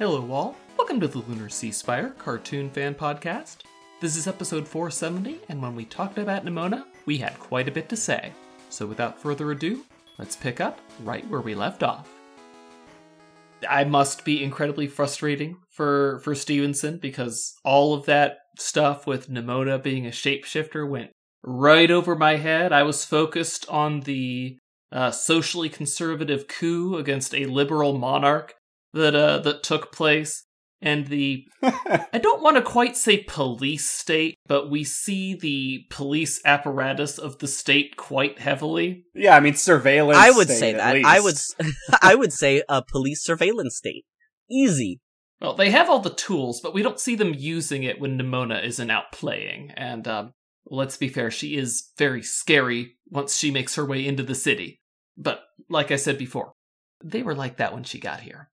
Hello, all. Welcome to the Lunar Sea Spire Cartoon Fan Podcast. This is episode 470, and when we talked about Nimona, we had quite a bit to say. So, without further ado, let's pick up right where we left off. I must be incredibly frustrating for for Stevenson because all of that stuff with Nimona being a shapeshifter went right over my head. I was focused on the uh, socially conservative coup against a liberal monarch that uh, that took place, and the I don't want to quite say police state, but we see the police apparatus of the state quite heavily. Yeah, I mean surveillance. I would state, say that. least. I would I would say a police surveillance state. Easy. Well, they have all the tools, but we don't see them using it when Nimona isn't out playing. And um, let's be fair, she is very scary once she makes her way into the city. But like I said before, they were like that when she got here.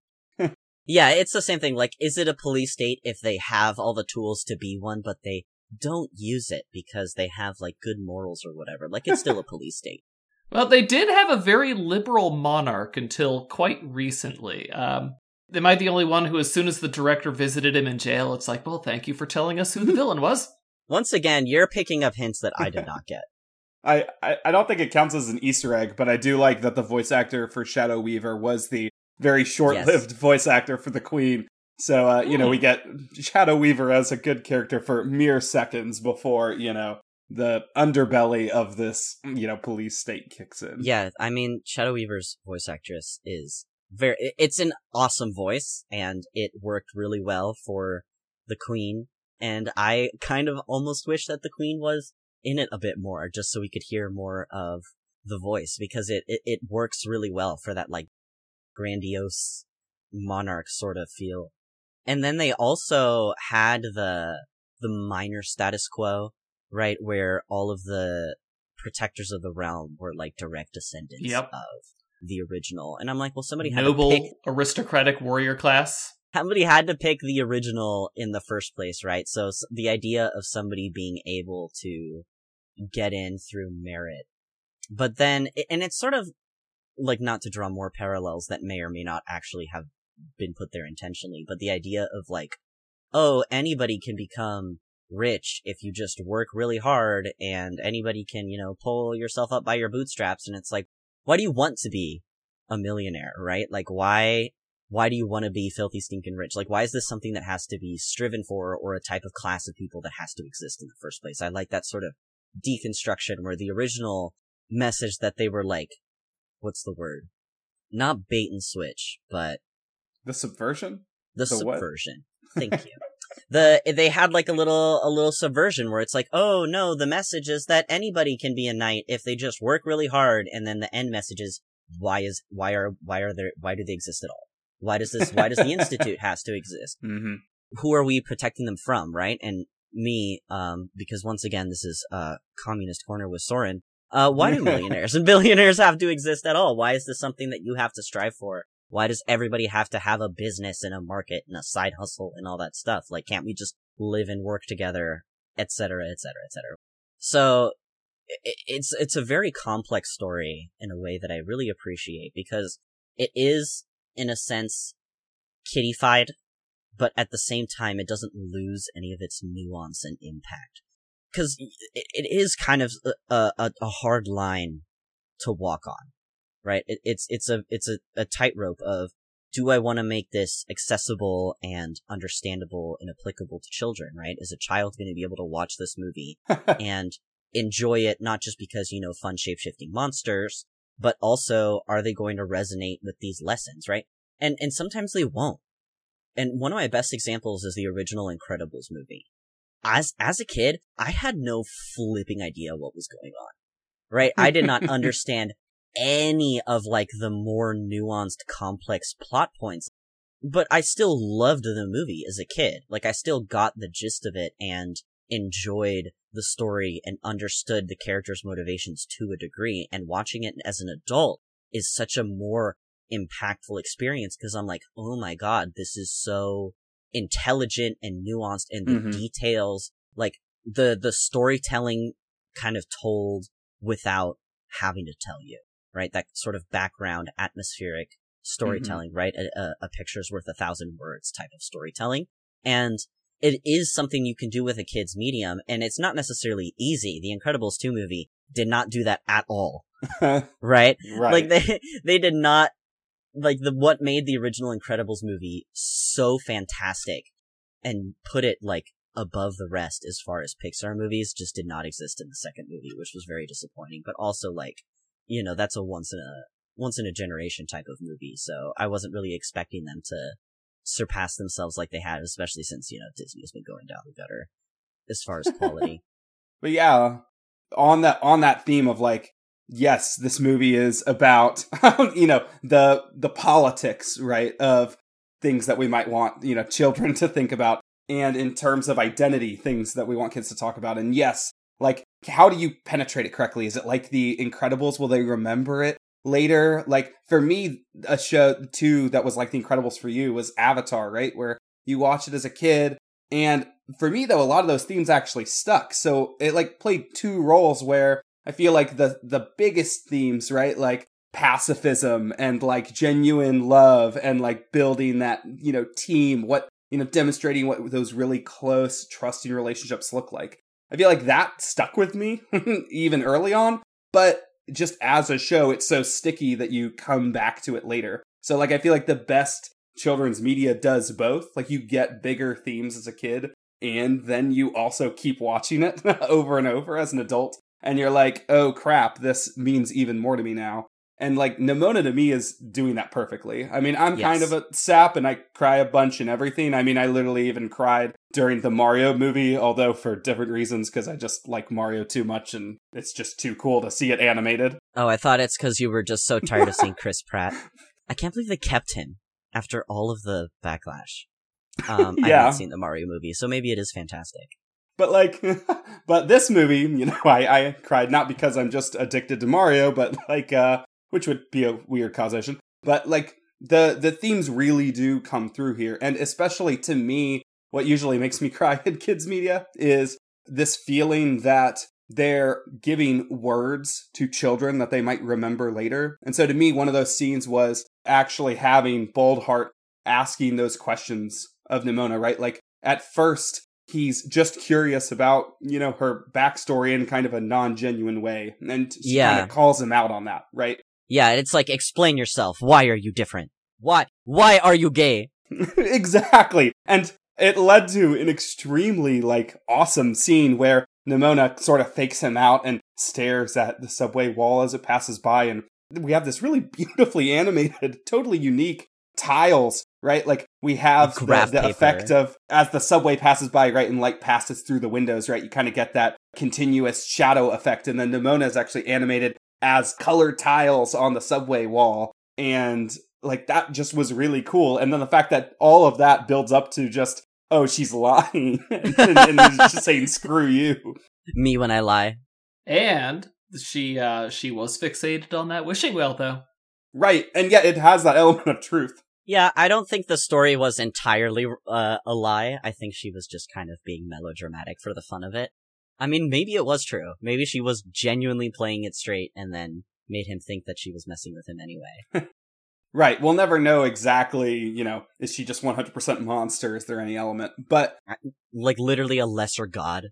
Yeah, it's the same thing. Like, is it a police state if they have all the tools to be one, but they don't use it because they have like good morals or whatever? Like, it's still a police state. Well, they did have a very liberal monarch until quite recently. Um, am I the only one who, as soon as the director visited him in jail, it's like, well, thank you for telling us who the villain was? Once again, you're picking up hints that I did not get. I, I I don't think it counts as an Easter egg, but I do like that the voice actor for Shadow Weaver was the very short-lived voice actor for the Queen. So uh, you know, Hmm. we get Shadow Weaver as a good character for mere seconds before you know the underbelly of this you know police state kicks in. Yeah, I mean, Shadow Weaver's voice actress is very. It's an awesome voice and it worked really well for the Queen. And I kind of almost wish that the Queen was in it a bit more just so we could hear more of the voice because it, it, it works really well for that like grandiose monarch sort of feel. And then they also had the, the minor status quo, right? Where all of the protectors of the realm were like direct descendants Yep. of the original. And I'm like, well, somebody had Noble, to pick, aristocratic warrior class. somebody had to pick the original in the first place, right? So the idea of somebody being able to get in through merit, but then, and it's sort of like not to draw more parallels that may or may not actually have been put there intentionally, but the idea of like, oh, anybody can become rich if you just work really hard and anybody can, you know, pull yourself up by your bootstraps. And it's like, why do you want to be a millionaire, right? Like, why, why do you want to be filthy stinking rich? Like, why is this something that has to be striven for or a type of class of people that has to exist in the first place? I like that sort of deconstruction where the original message that they were like, what's the word? Not bait and switch, but The subversion. the, The what? subversion. Thank you. the they had like a little a little subversion where it's like, oh no, the message is that anybody can be a knight if they just work really hard, and then the end message is why is why are why are there why do they exist at all? Why does this why does the institute has to exist? Mm-hmm. Who are we protecting them from, right? And me, um, because once again, this is uh communist corner with Soren. Uh, why do millionaires and billionaires have to exist at all? Why is this something that you have to strive for? Why does everybody have to have a business and a market and a side hustle and all that stuff? Like, can't we just live and work together, et cetera, et cetera, et cetera? So, it's, it's a very complex story in a way that I really appreciate because it is, in a sense, kiddified, but at the same time, it doesn't lose any of its nuance and impact. Cause it, it is kind of a, a, a hard line to walk on right? It, it's it's a it's a, a tightrope of do I want to make this accessible and understandable and applicable to children, right? Is a child going to be able to watch this movie and enjoy it not just because you know fun shapeshifting monsters, but also are they going to resonate with these lessons, right? And and sometimes they won't. And one of my best examples is the original Incredibles movie. As as a kid, I had no flipping idea what was going on. Right? I did not understand any of like the more nuanced, complex plot points. But I still loved the movie as a kid. Like I still got the gist of it and enjoyed the story and understood the characters' motivations to a degree. And watching it as an adult is such a more impactful experience because I'm like, oh my god, this is so intelligent and nuanced and the Mhm. details, like the, the storytelling kind of told without having to tell you, right? That sort of background atmospheric storytelling, mm-hmm. right? A, a, a picture's worth a thousand words type of storytelling. And it is something you can do with a kid's medium, and it's not necessarily easy. The Incredibles 2 movie did not do that at all. right? right? Like they, they did not, like the, what made the original Incredibles movie so fantastic and put it like above the rest as far as Pixar movies just did not exist in the second movie, which was very disappointing, but also like, you know, that's a once in a, once in a generation type of movie. So I wasn't really expecting them to surpass themselves like they had, especially since, you know, Disney has been going down the gutter as far as quality. but yeah, on that, on that theme of like, yes, this movie is about, you know, the, the politics, right, of things that we might want, you know, children to think about. And in terms of identity, things that we want kids to talk about. And yes, like, how do you penetrate it correctly? Is it like the Incredibles? Will they remember it? later. Like for me, a show too that was like The Incredibles for you was Avatar, right? Where you watch it as a kid. And for me though, a lot of those themes actually stuck. So it like played two roles where I feel like the the biggest themes, right? Like pacifism and like genuine love and like building that, you know, team, what you know, demonstrating what those really close, trusting relationships look like. I feel like that stuck with me even early on. But just as a show, it's so sticky that you come back to it later. So like I feel like the best children's media does both. Like you get bigger themes as a kid and then you also keep watching it over and over as an adult and you're like, "Oh crap, this means even more to me now." And like Nimona to me is doing that perfectly. I mean, I'm yes. kind of a sap and I cry a bunch and everything. I mean, I literally even cried during the Mario movie, although for different reasons because I just like Mario too much and it's just too cool to see it animated. Oh, I thought it's because you were just so tired of seeing Chris Pratt. I can't believe they kept him after all of the backlash. Um, yeah. I haven't seen the Mario movie, so maybe it is fantastic. But like, but this movie, you know, I, I cried not because I'm just addicted to Mario, but like, uh, which would be a weird causation. But like the the themes really do come through here, and especially to me, what usually makes me cry in kids media is this feeling that they're giving words to children that they might remember later. And so to me, one of those scenes was actually having Boldheart asking those questions of Nimona, right? Like at first, he's just curious about, you know, her backstory in kind of a non genuine way. And she yeah. kind of calls him out on that, right? Yeah, it's like explain yourself. Why are you different? Why why are you gay? exactly. And it led to an extremely like awesome scene where Nimona sort of fakes him out and stares at the subway wall as it passes by and we have this really beautifully animated, totally unique tiles, right? Like we have the, the effect of as the subway passes by, right, and light passes through the windows, right? You kind of get that continuous shadow effect, and then Nimona is actually animated as colored tiles on the subway wall. And like that just was really cool. And then the fact that all of that builds up to just, oh, she's lying and, and, and just saying, screw you. Me when I lie. And she uh she was fixated on that wishing well though. Right. And yet it has that element of truth. Yeah, I don't think the story was entirely uh, a lie. I think she was just kind of being melodramatic for the fun of it. I mean, maybe it was true. Maybe she was genuinely playing it straight and then made him think that she was messing with him anyway. right. We'll never know exactly, you know, is she just 100% monster? Is there any element? But. Like literally a lesser god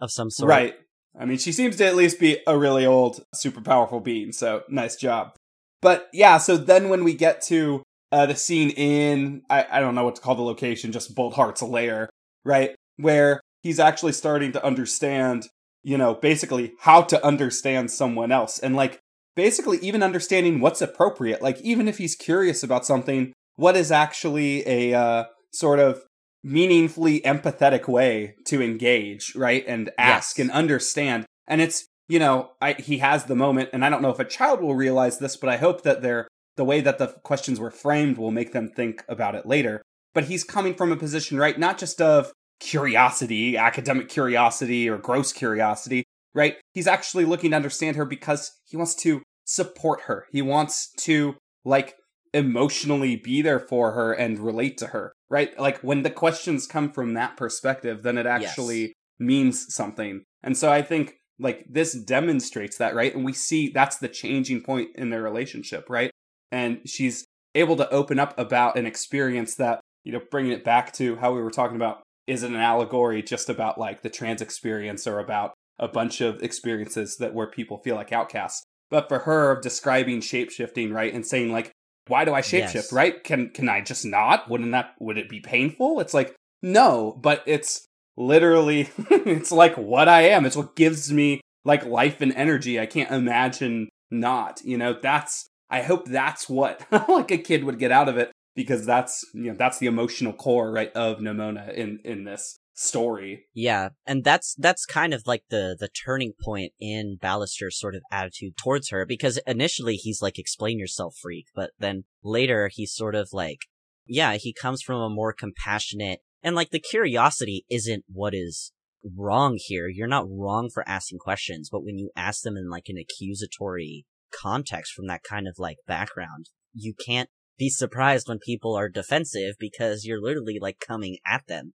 of some sort. Right. I mean, she seems to at least be a really old, super powerful being, so nice job. But yeah, so then when we get to uh, the scene in, I, I don't know what to call the location, just Boldheart's lair, right? Where he's actually starting to understand, you know, basically how to understand someone else and like basically even understanding what's appropriate. Like even if he's curious about something, what is actually a uh, sort of meaningfully empathetic way to engage, right? And ask yes. and understand. And it's, you know, I, he has the moment, and I don't know if a child will realize this, but I hope that they're, the way that the questions were framed will make them think about it later. But he's coming from a position, right? Not just of, curiosity, academic curiosity, or gross curiosity, right? He's actually looking to understand her because he wants to support her. He wants to, like, emotionally be there for her and relate to her, right? Like, when the questions come from that perspective, then it actually yes. means something. And so I think, like, this demonstrates that, right? And we see that's the changing point in their relationship, right? And she's able to open up about an experience that, you know, bringing it back to how we were talking about, is it an allegory just about like the trans experience or about a bunch of experiences that where people feel like outcasts? But for her, describing shapeshifting, right, and saying like, why do I shapeshift, Yes. right? Can can I just not? Wouldn't that would it be painful? It's like no, but it's literally it's like what I am. It's what gives me like life and energy. I can't imagine not. You know, that's I hope that's what like a kid would get out of it because that's you know that's the emotional core right of Nimona in in this story. Yeah, and that's that's kind of like the the turning point in Ballister's sort of attitude towards her because initially he's like explain yourself freak, but then later he's sort of like yeah, he comes from a more compassionate and like the curiosity isn't what is wrong here. You're not wrong for asking questions, but when you ask them in like an accusatory context from that kind of like background, you can't be surprised when people are defensive because you're literally like coming at them.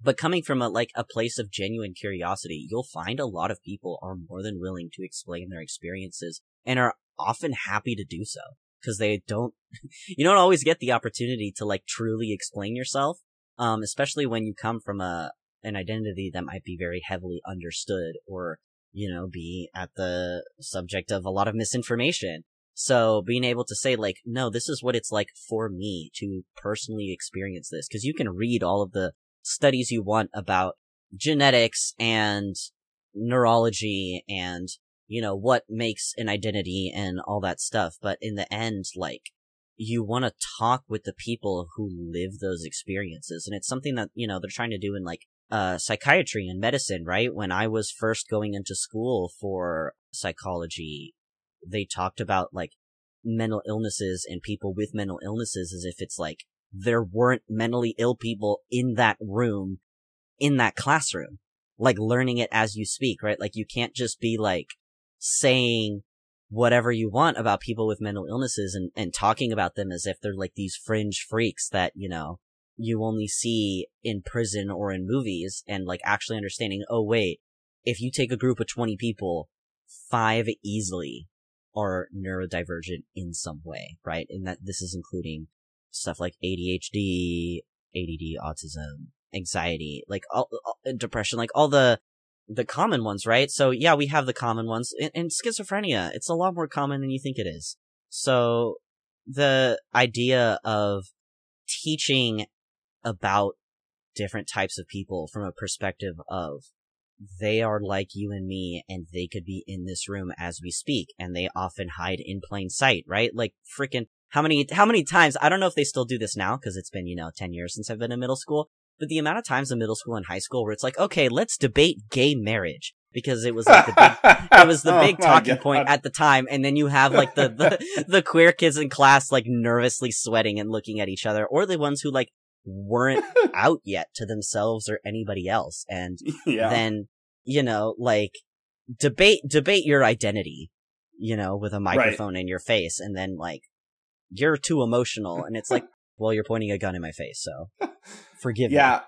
But coming from a like a place of genuine curiosity you'll find a lot of people are more than willing to explain their experiences and are often happy to do so because they don't you don't always get the opportunity to like truly explain yourself um especially when you come from a an identity that might be very heavily understood or you know be at the subject of a lot of misinformation. So being able to say like no this is what it's like for me to personally experience this. Because you can read all of the studies you want about genetics and neurology and you know what makes an identity and all that stuff but in the end like you want to talk with the people who live those experiences and it's something that you know they're trying to do in like uh psychiatry and medicine right when i was first going into school for psychology they talked about like mental illnesses and people with mental illnesses as if it's like there weren't mentally ill people in that room, in that classroom. Like learning it as you speak, right? Like you can't just be like saying whatever you want about people with mental illnesses and, and talking about them as if they're like these fringe freaks that, you know, you only see in prison or in movies and like actually understanding, oh wait, if you take a group of 20 people, five easily are neurodivergent in some way, right? And that this is including stuff like ADHD, ADD, autism, anxiety, like all, all depression, like all the the common ones, right? So yeah, we have the common ones, and, and schizophrenia. It's a lot more common than you think it is. So the idea of teaching about different types of people from a perspective of they are like you and me and they could be in this room as we speak and they often hide in plain sight, right? Like freaking how many how many times I don't know if they still do this now because it's been, you know, 10 years since I've been in middle school, but the amount of times in middle school and high school where it's like, "Okay, let's debate gay marriage." Because it was like the big it was the Oh big talking God. point at the time and then you have like the, the the queer kids in class like nervously sweating and looking at each other or the ones who like weren't out yet to themselves or anybody else and yeah. then you know like debate debate your identity you know with a microphone in your face and then like you're too emotional and it's like well you're pointing a gun in my face so forgive me Yeah.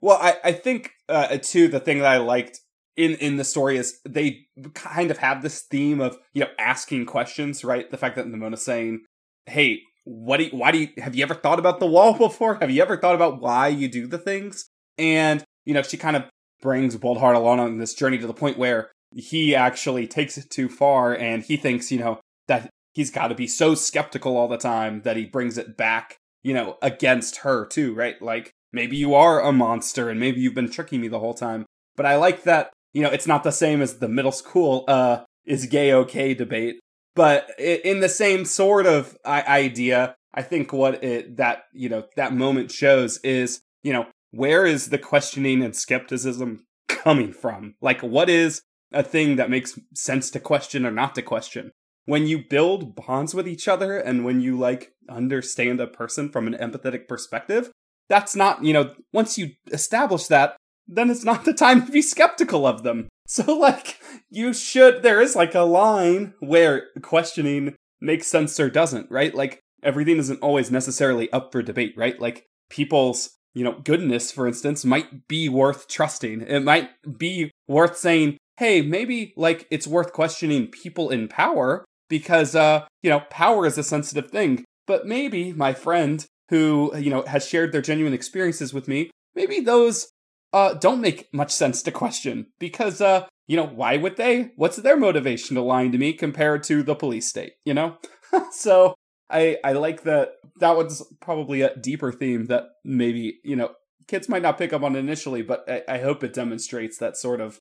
Well, I, I think uh, too the thing that I liked in in the story is they kind of have this theme of you know asking questions, right? The fact that Nimona's saying, "Hey, what do you, why do you have you ever thought about the wall before? Have you ever thought about why you do the things?" And you know she kind of brings Boldheart along on this journey to the point where he actually takes it too far, and he thinks you know that he's got to be so skeptical all the time that he brings it back, you know, against her too, right? Like maybe you are a monster and maybe you've been tricking me the whole time. But I like that, you know, it's not the same as the middle school uh is gay okay debate, but in the same sort of idea, I think what it that, you know, that moment shows is, you know, where is the questioning and skepticism coming from? Like what is a thing that makes sense to question or not to question? when you build bonds with each other and when you like understand a person from an empathetic perspective, that's not, you know, once you establish that, then it's not the time to be skeptical of them. So, like, you should, there is like a line where questioning makes sense or doesn't, right? Like, everything isn't always necessarily up for debate, right? Like, people's, you know, goodness, for instance, might be worth trusting. It might be worth saying, hey, maybe, like, it's worth questioning people in power because uh you know power is a sensitive thing but maybe my friend who, you know, has shared their genuine experiences with me, maybe those uh, don't make much sense to question because, uh, you know, why would they? What's their motivation to lying to me compared to the police state, you know? so I, I like that that was probably a deeper theme that maybe, you know, kids might not pick up on initially, but I, I hope it demonstrates that sort of,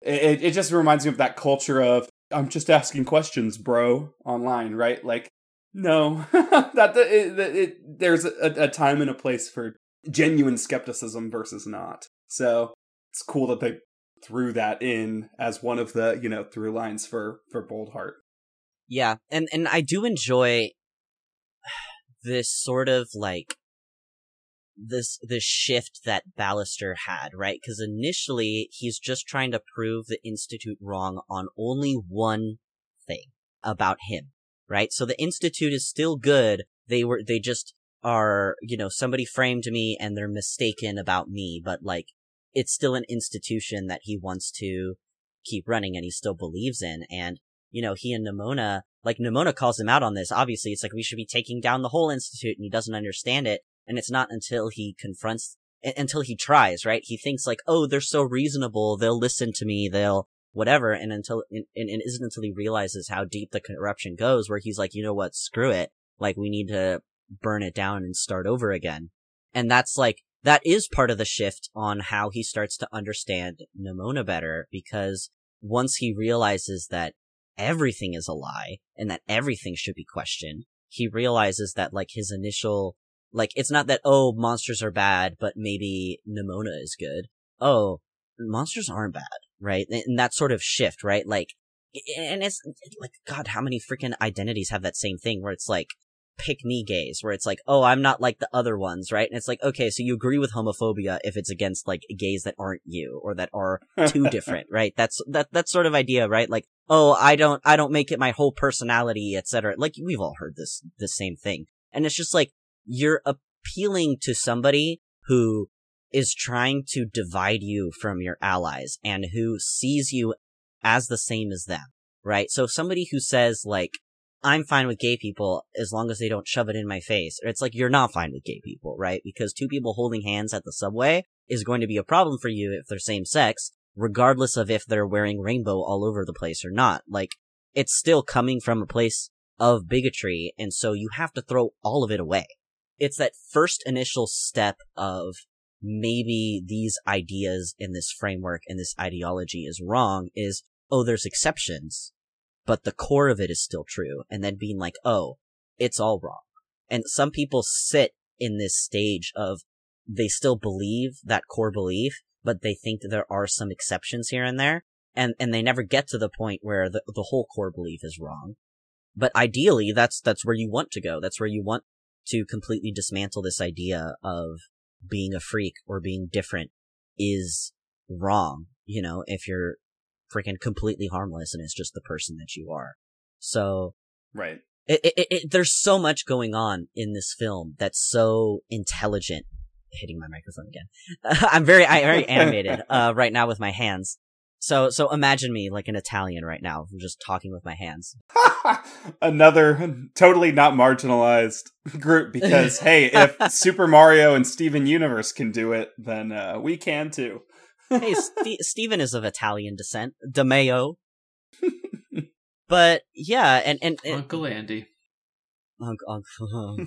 it, it just reminds me of that culture of, I'm just asking questions, bro, online, right? Like, no, that it, it, there's a, a time and a place for genuine skepticism versus not. So it's cool that they threw that in as one of the you know through lines for for Boldheart. Yeah, and and I do enjoy this sort of like this this shift that Ballister had, right? Because initially he's just trying to prove the Institute wrong on only one thing about him, right? So the Institute is still good. They were they just are, you know, somebody framed me and they're mistaken about me, but like it's still an institution that he wants to keep running and he still believes in. And, you know, he and Nimona, like Nimona calls him out on this. Obviously, it's like we should be taking down the whole institute and he doesn't understand it. And it's not until he confronts, until he tries, right? He thinks like, oh, they're so reasonable. They'll listen to me. They'll whatever. And until, and, and it isn't until he realizes how deep the corruption goes where he's like, you know what? Screw it. Like we need to burn it down and start over again. And that's like, that is part of the shift on how he starts to understand Nimona better because once he realizes that everything is a lie and that everything should be questioned, he realizes that like his initial, like it's not that, oh, monsters are bad, but maybe Nimona is good. Oh, monsters aren't bad, right? And that sort of shift, right? Like, and it's like, God, how many freaking identities have that same thing where it's like, pick me gays where it's like, oh, I'm not like the other ones, right? And it's like, okay, so you agree with homophobia if it's against like gays that aren't you or that are too different, right? That's that that sort of idea, right? Like, oh, I don't I don't make it my whole personality, etc. Like we've all heard this the same thing. And it's just like you're appealing to somebody who is trying to divide you from your allies and who sees you as the same as them, right? So somebody who says like I'm fine with gay people as long as they don't shove it in my face. Or it's like you're not fine with gay people, right? Because two people holding hands at the subway is going to be a problem for you if they're same sex, regardless of if they're wearing rainbow all over the place or not. Like, it's still coming from a place of bigotry, and so you have to throw all of it away. It's that first initial step of maybe these ideas in this framework and this ideology is wrong is, oh, there's exceptions but the core of it is still true. And then being like, oh, it's all wrong. And some people sit in this stage of they still believe that core belief, but they think that there are some exceptions here and there. And, and they never get to the point where the, the whole core belief is wrong. But ideally, that's, that's where you want to go. That's where you want to completely dismantle this idea of being a freak or being different is wrong. You know, if you're freaking completely harmless and it's just the person that you are. So, right. It, it, it, there's so much going on in this film that's so intelligent. Hitting my microphone again. I'm very, I very animated, uh, right now with my hands. So, so imagine me like an Italian right now, just talking with my hands. Another totally not marginalized group because hey, if Super Mario and Steven Universe can do it, then uh, we can too hey, St- Steven is of Italian descent, DeMayo. but yeah, and, and, and Uncle Andy. Uncle, Uncle.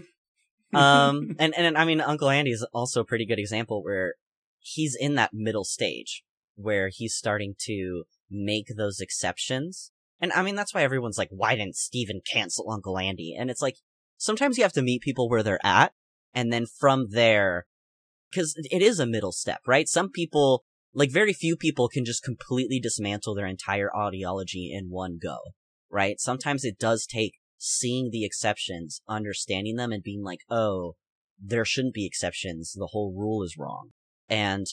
um, and and I mean, Uncle Andy is also a pretty good example where he's in that middle stage where he's starting to make those exceptions. And I mean, that's why everyone's like, why didn't Steven cancel Uncle Andy? And it's like, sometimes you have to meet people where they're at. And then from there, cause it is a middle step, right? Some people like very few people can just completely dismantle their entire audiology in one go, right? Sometimes it does take seeing the exceptions, understanding them and being like, oh, there shouldn't be exceptions. The whole rule is wrong. And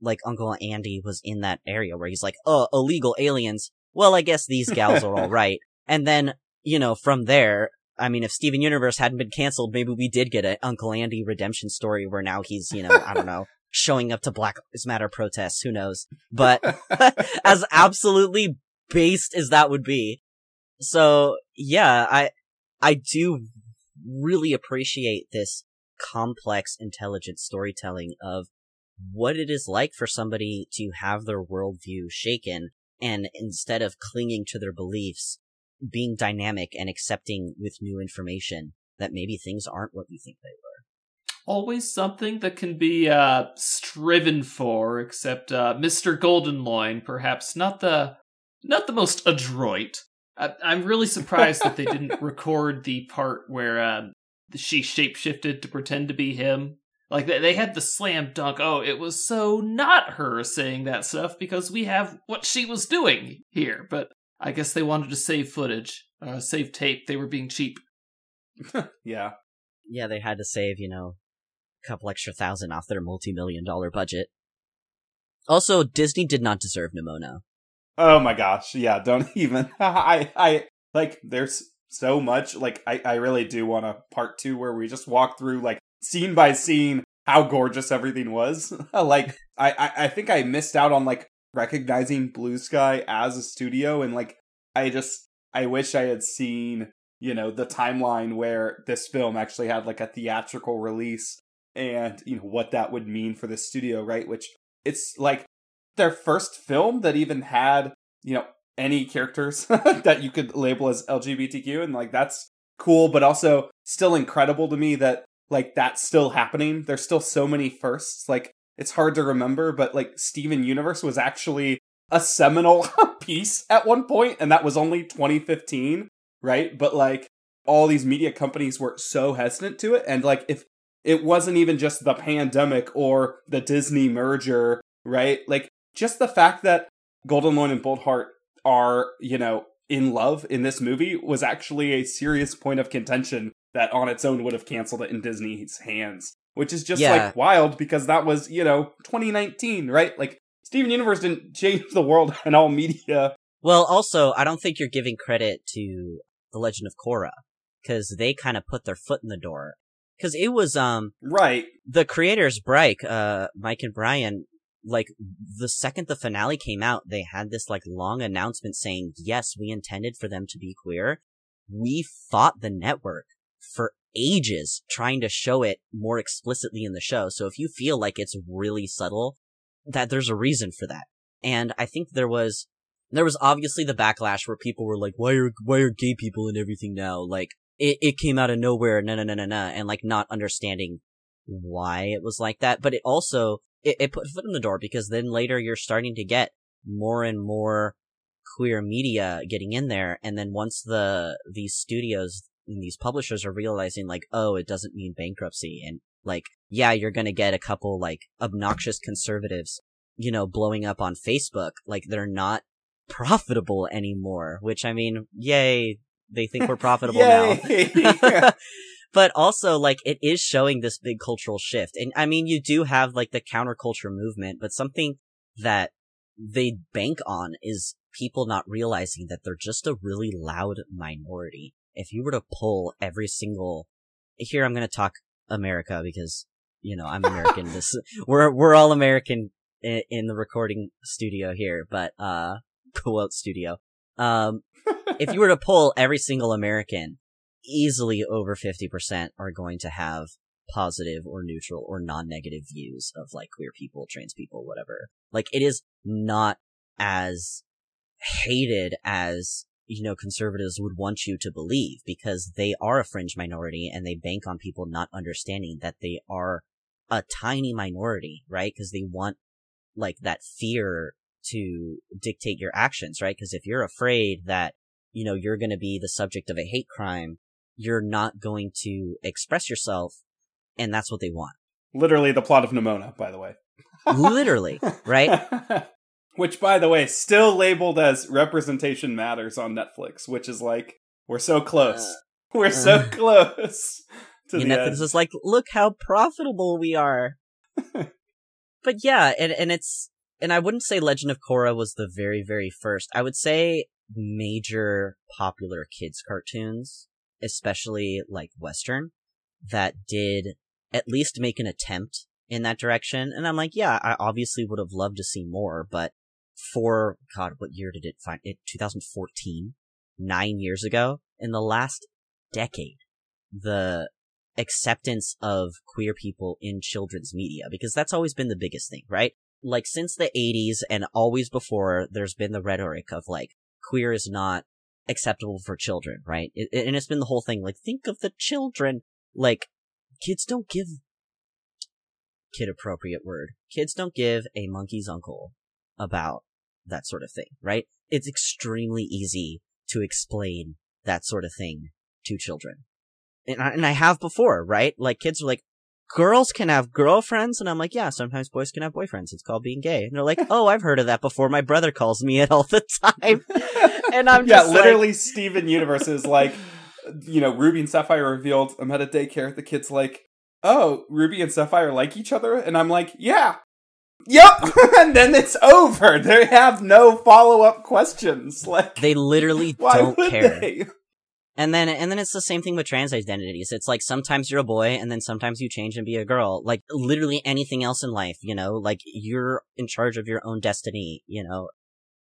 like Uncle Andy was in that area where he's like, oh, illegal aliens. Well, I guess these gals are all right. And then, you know, from there, I mean, if Steven Universe hadn't been canceled, maybe we did get an Uncle Andy redemption story where now he's, you know, I don't know, showing up to Black Lives Matter protests. Who knows? But as absolutely based as that would be. So yeah, I, I do really appreciate this complex, intelligent storytelling of what it is like for somebody to have their worldview shaken and instead of clinging to their beliefs, being dynamic and accepting with new information that maybe things aren't what you think they were. Always something that can be uh, striven for, except uh, Mr. Goldenloin, perhaps not the not the most adroit. I, am really surprised that they didn't record the part where uh, she shapeshifted to pretend to be him. Like they had the slam dunk. Oh, it was so not her saying that stuff because we have what she was doing here. But I guess they wanted to save footage, uh, save tape. They were being cheap. yeah. Yeah, they had to save, you know, a couple extra thousand off their multi-million dollar budget. Also, Disney did not deserve Nimona. Oh my gosh, yeah, don't even. I, I, like, there's so much. Like, I, I really do want a part two where we just walk through, like, scene by scene, how gorgeous everything was. like, I, I, I think I missed out on, like, recognizing Blue Sky as a studio, and, like, I just, I wish I had seen, you know, the timeline where this film actually had, like, a theatrical release and, you know, what that would mean for the studio, right? Which, it's like their first film that even had, you know, any characters that you could label as LGBTQ. And like, that's cool, but also still incredible to me that like that's still happening. There's still so many firsts. Like, it's hard to remember, but like Steven Universe was actually a seminal piece at one point, and that was only 2015, right? But like all these media companies were so hesitant to it. And like if it wasn't even just the pandemic or the Disney merger, right? Like just the fact that Goldenloin and Boldheart are, you know, in love in this movie was actually a serious point of contention that on its own would have canceled it in Disney's hands. Which is just yeah. like wild because that was, you know, 2019, right? Like Steven Universe didn't change the world and all media. Well, also, I don't think you're giving credit to The Legend of Korra because they kind of put their foot in the door. Because it was, um, right. The creators, Bryke, uh, Mike and Bryan, like the second the finale came out, they had this like long announcement saying, yes, we intended for them to be queer. We fought the network for ages trying to show it more explicitly in the show. So if you feel like it's really subtle, that there's a reason for that. And I think there was, there was obviously the backlash where people were like, why are, why are gay people and everything now? Like, it, it came out of nowhere, no, no, no, no, no, and like not understanding why it was like that. But it also, it, it put foot in the door because then later you're starting to get more and more queer media getting in there. And then once the, these studios and these publishers are realizing like, oh, it doesn't mean bankruptcy. And like, yeah, you're to get a couple like obnoxious conservatives, you know, blowing up on Facebook. Like they're not profitable anymore, which I mean, yay. They think we're profitable now. but also like it is showing this big cultural shift. And I mean, you do have like the counterculture movement, but something that they bank on is people not realizing that they're just a really loud minority. If you were to pull every single, here I'm going to talk America because, you know, I'm American. this, we're, we're all American in, in the recording studio here, but, uh, quote studio. Um, if you were to pull every single American easily over 50% are going to have positive or neutral or non-negative views of like queer people, trans people, whatever. Like it is not as hated as you know conservatives would want you to believe because they are a fringe minority and they bank on people not understanding that they are a tiny minority, right? Because they want like that fear to dictate your actions, right? Because if you're afraid that you know you're going to be the subject of a hate crime you're not going to express yourself, and that's what they want. Literally the plot of Nimona, by the way. Literally, right? which, by the way, still labeled as representation matters on Netflix, which is like we're so close. Uh, we're so uh, close. To the Netflix is like, look how profitable we are. but yeah, and and it's and I wouldn't say Legend of Korra was the very very first. I would say major popular kids cartoons especially like Western, that did at least make an attempt in that direction. And I'm like, yeah, I obviously would have loved to see more, but for, God, what year did it find? It, 2014? Nine years ago? In the last decade, the acceptance of queer people in children's media because that's always been the biggest thing, right? Like since the 80s and always before, there's been the rhetoric of like queer is not acceptable for children, right? It, and it's been the whole thing like think of the children. Like kids don't give kid appropriate word. Kids don't give a monkey's uncle about that sort of thing, right? It's extremely easy to explain that sort of thing to children. And I, and I have before, right? Like kids are like, girls can have girlfriends. And I'm like, yeah, sometimes boys can have boyfriends. It's called being gay. And they're like, oh, I've heard of that before. My brother calls me it all the time. and I'm yeah, literally, like, Steven Universe is like, you know, Ruby and Sapphire revealed I'm at a daycare. The kid's like, oh, Ruby and Sapphire like each other? And I'm like, yeah. Yep. and then it's over. They have no follow up questions. Like, they literally why don't would care. they? And then, and then it's the same thing with trans identities. It's like sometimes you're a boy and then sometimes you change and be a girl. Like literally anything else in life, you know, like you're in charge of your own destiny, you know.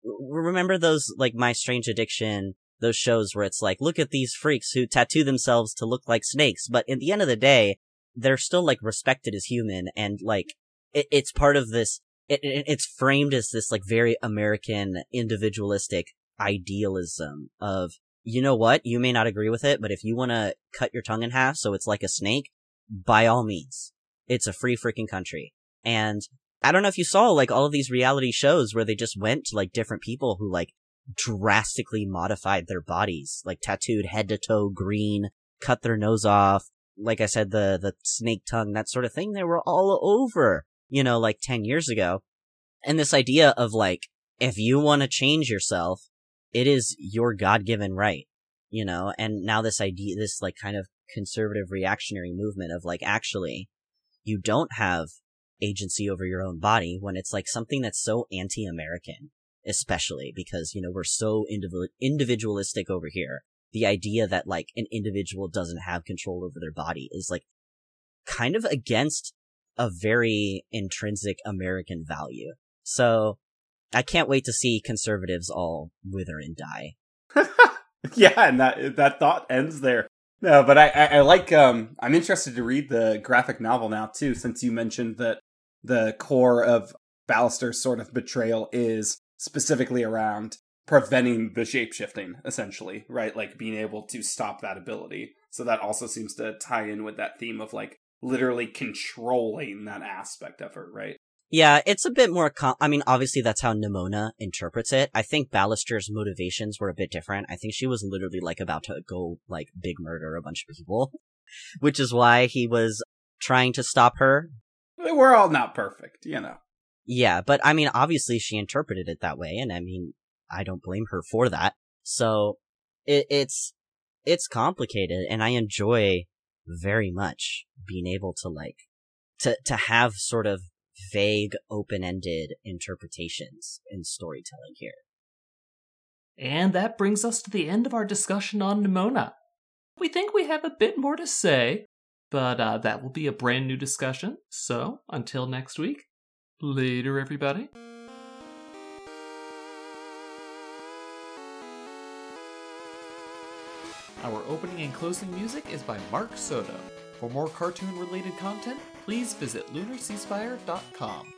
Remember those, like, My Strange Addiction, those shows where it's like, look at these freaks who tattoo themselves to look like snakes. But at the end of the day, they're still, like, respected as human and, like, it, it's part of this, it, it, it's framed as this, like, very American individualistic idealism of, you know what? You may not agree with it, but if you want to cut your tongue in half so it's like a snake, by all means. It's a free freaking country. And I don't know if you saw like all of these reality shows where they just went to like different people who like drastically modified their bodies, like tattooed head to toe green, cut their nose off. Like I said, the, the snake tongue, that sort of thing. They were all over, you know, like 10 years ago. And this idea of like, if you want to change yourself, it is your God-given right, you know, and now this idea, this like kind of conservative reactionary movement of like, actually, you don't have agency over your own body when it's like something that's so anti-American, especially because, you know, we're so individual, individualistic over here. The idea that like an individual doesn't have control over their body is like kind of against a very intrinsic American value. So I can't wait to see conservatives all wither and die. yeah, and that that thought ends there. No, but I, I, I like um I'm interested to read the graphic novel now too, since you mentioned that the core of Ballister's sort of betrayal is specifically around preventing the shapeshifting, essentially, right? Like being able to stop that ability. So that also seems to tie in with that theme of like literally controlling that aspect of her, right? Yeah, it's a bit more. Com- I mean, obviously that's how Nimona interprets it. I think Ballister's motivations were a bit different. I think she was literally like about to go like big murder a bunch of people, which is why he was trying to stop her. We're all not perfect, you know. Yeah, but I mean, obviously she interpreted it that way, and I mean, I don't blame her for that. So it, it's it's complicated, and I enjoy very much being able to like to to have sort of vague, open-ended interpretations in storytelling here. And that brings us to the end of our discussion on Nimona. We think we have a bit more to say, but uh, that will be a brand new discussion. So until next week, later, everybody. Our opening and closing music is by Mark Soto. For more cartoon related content, please visit lunarseaspire.com.